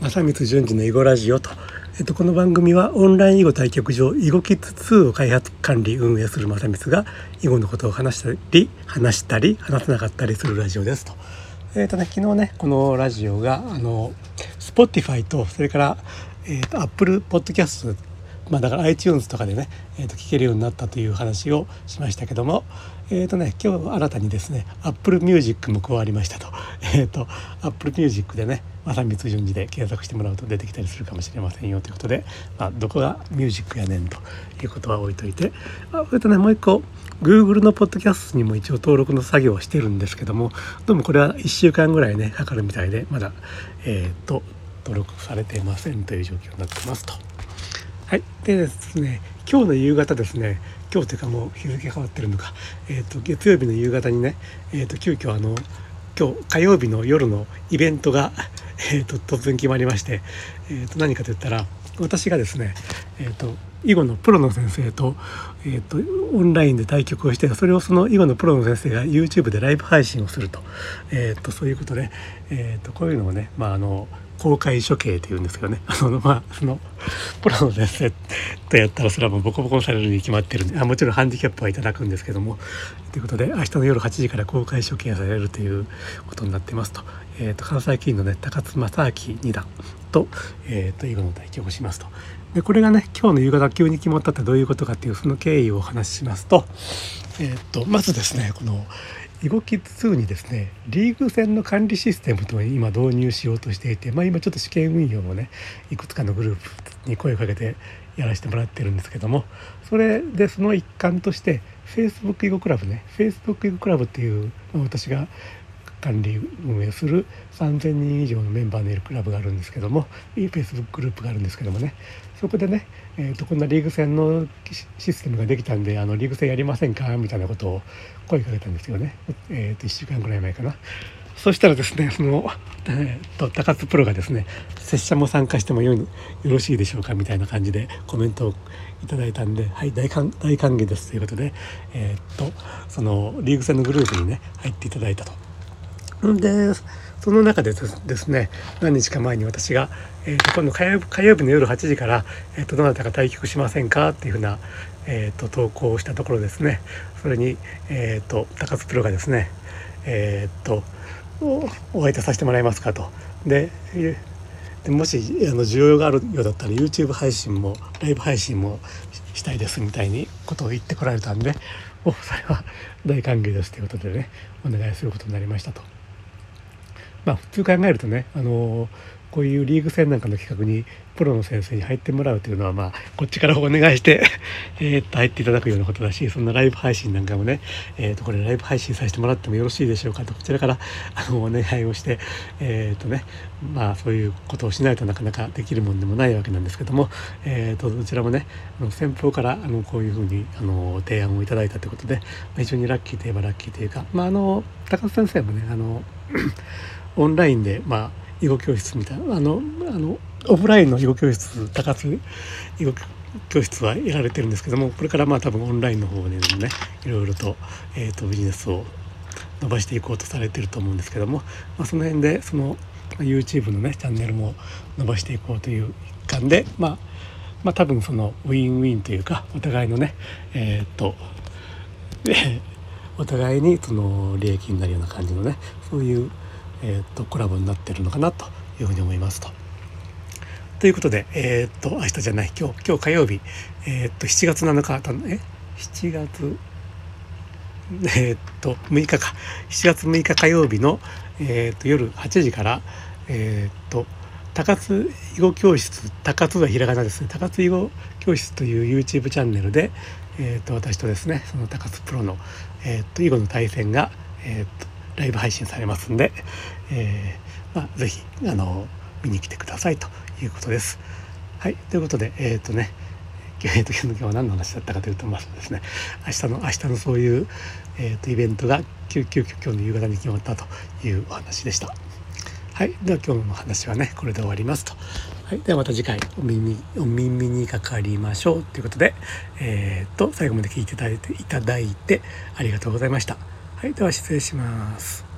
正光淳二の囲碁ラジオと、えっと、この番組はオンライン囲碁対局場囲碁キッズ2を開発管理運営する正光が囲碁のことを話したり話したり話せなかったりするラジオですと。えっ、とね昨日ねこのラジオがあの Spotify とそれから、えーと、Apple Podcast まあだから iTunes とかでね、えー、と聞けるようになったという話をしましたけどもえっ、ー、とね今日新たにですね Apple Music も加わりましたとえ、ー、と Apple Music でね正光順次で検索してもらうと出てきたりするかもしれませんよということで、まあ、どこがミュージックやねんということは置いといてあそれとねもう一個 Google のポッドキャストにも一応登録の作業をしてるんですけどもどうもこれは1週間ぐらいねかかるみたいでまだえっ、ー、と登録されていませんという状況になってますと。はい、でですね今日の夕方ですね今日というかもう日付変わってるのか、えーと、月曜日の夕方にね、えーと、急遽あの今日火曜日の夜のイベントが、えーと、突然決まりまして、えー、と何かといったら私がですね、えー、と囲碁のプロの先生と,、えー、とオンラインで対局をしてそれをその囲碁のプロの先生が YouTube でライブ配信をすると,、えー、とそういうことで、えー、とこういうのをね、まあ、あの公開処刑っていうんですけどね。あのまあそのプロの先生とやったらそれはもうボコボコにされるに決まってるんであもちろんハンディキャップはいただくんですけども。ということで明日の夜8時から公開処刑されるということになってますと,、えーと、関西棋院のね高津正明二段と,、えーと、囲碁の対局をしますと。でこれがね今日の夕方急に決まったってどういうことかっていうその経緯をお話ししますと,、えーとまずですねこの囲碁キッズ2にですねリーグ戦の管理システムというのを今導入しようとしていて、まあ、今ちょっと試験運用もねいくつかのグループに声をかけてやらせてもらってるんですけどもそれでその一環として Facebook 囲碁クラブね Facebook 囲碁クラブっていう、まあ、私が管理運営する3,000人以上のメンバーのいるクラブがあるんですけどもいい Facebook グループがあるんですけどもねそこでね、えーと、こんなリーグ戦のシステムができたんであのリーグ戦やりませんか？みたいなことを声かけたんですよね、えーと、1週間ぐらい前かな。そしたらですねその、えーと、高津プロがですね拙者も参加してもよよろしいでしょうか？みたいな感じでコメントをいただいたんではい大歓大歓迎ですということで、えー、とそのリーグ戦のグループにね入っていただいたと。でその中でですね何日か前に私が、えー、と今度火曜火曜日の夜8時から、えー、とどなたか対局しませんかっていうふうな、えー、と投稿をしたところですねそれに、えー、と高津プロがですねえっ、とお相手させてもらえますかと。ででもしあの需要があるようだったら YouTube 配信もライブ配信もしたいですみたいにことを言ってこられたんでおそれは大歓迎ですということでねお願いすることになりましたと。まあ普通考えるとねあのこういうリーグ戦なんかの企画にプロの先生に入ってもらうというのはまあこっちからお願いして えっと入っていただくようなことだしそんなライブ配信なんかもね、えー、とこれライブ配信させてもらってもよろしいでしょうかとこちらから あのお願いをしてえっ、とねまあそういうことをしないとなかなかできるもんでもないわけなんですけども、えー、とどちらもねあの先方からあのこういうふうにあの提案をいただいたということで、まあ、非常にラッキーといえばラッキーというか、まあ、あの高須先生もねあの オンラインでまあ囲碁教室みたいなあのあのオフラインの囲碁教室高津囲碁教室はやられてるんですけどもこれからまあ多分オンラインの方でねいろいろと,、えーと、ビジネスを伸ばしていこうとされてると思うんですけども、まあ、その辺でその YouTube のねチャンネルも伸ばしていこうという一環で、まあ、まあ多分そのウィンウィンというかお互いのねえっ、と お互いにその利益になるような感じのねそういうえーと、コラボになってるのかなというふうに思いますと。ということで、えっ、ー、と明日じゃない今日今日火曜日、えっ、ー、と7月7日え？7月えっ、と6日か。7月6日火曜日の、えっと夜8時からえっと高津囲碁教室高津はひらがなですね。高津囲碁教室という YouTube チャンネルで、えーと、私とですねその高津プロの、えーと囲碁の対戦が、えーとライブ配信されますんで、えー、まあ、是非あの見に来てくださいということです。はいということでえっ、ー、とねえー、と今日は何の話だったかというとまずですね明日の明日のそういう、えーと、イベントが急遽今日の夕方に決まったというお話でした。はい、では今日の話はねこれで終わりますと。はい、ではまた次回お耳お耳にかかりましょうということで、えー、と最後まで聞いていただいていただいてありがとうございました。はい、では失礼します。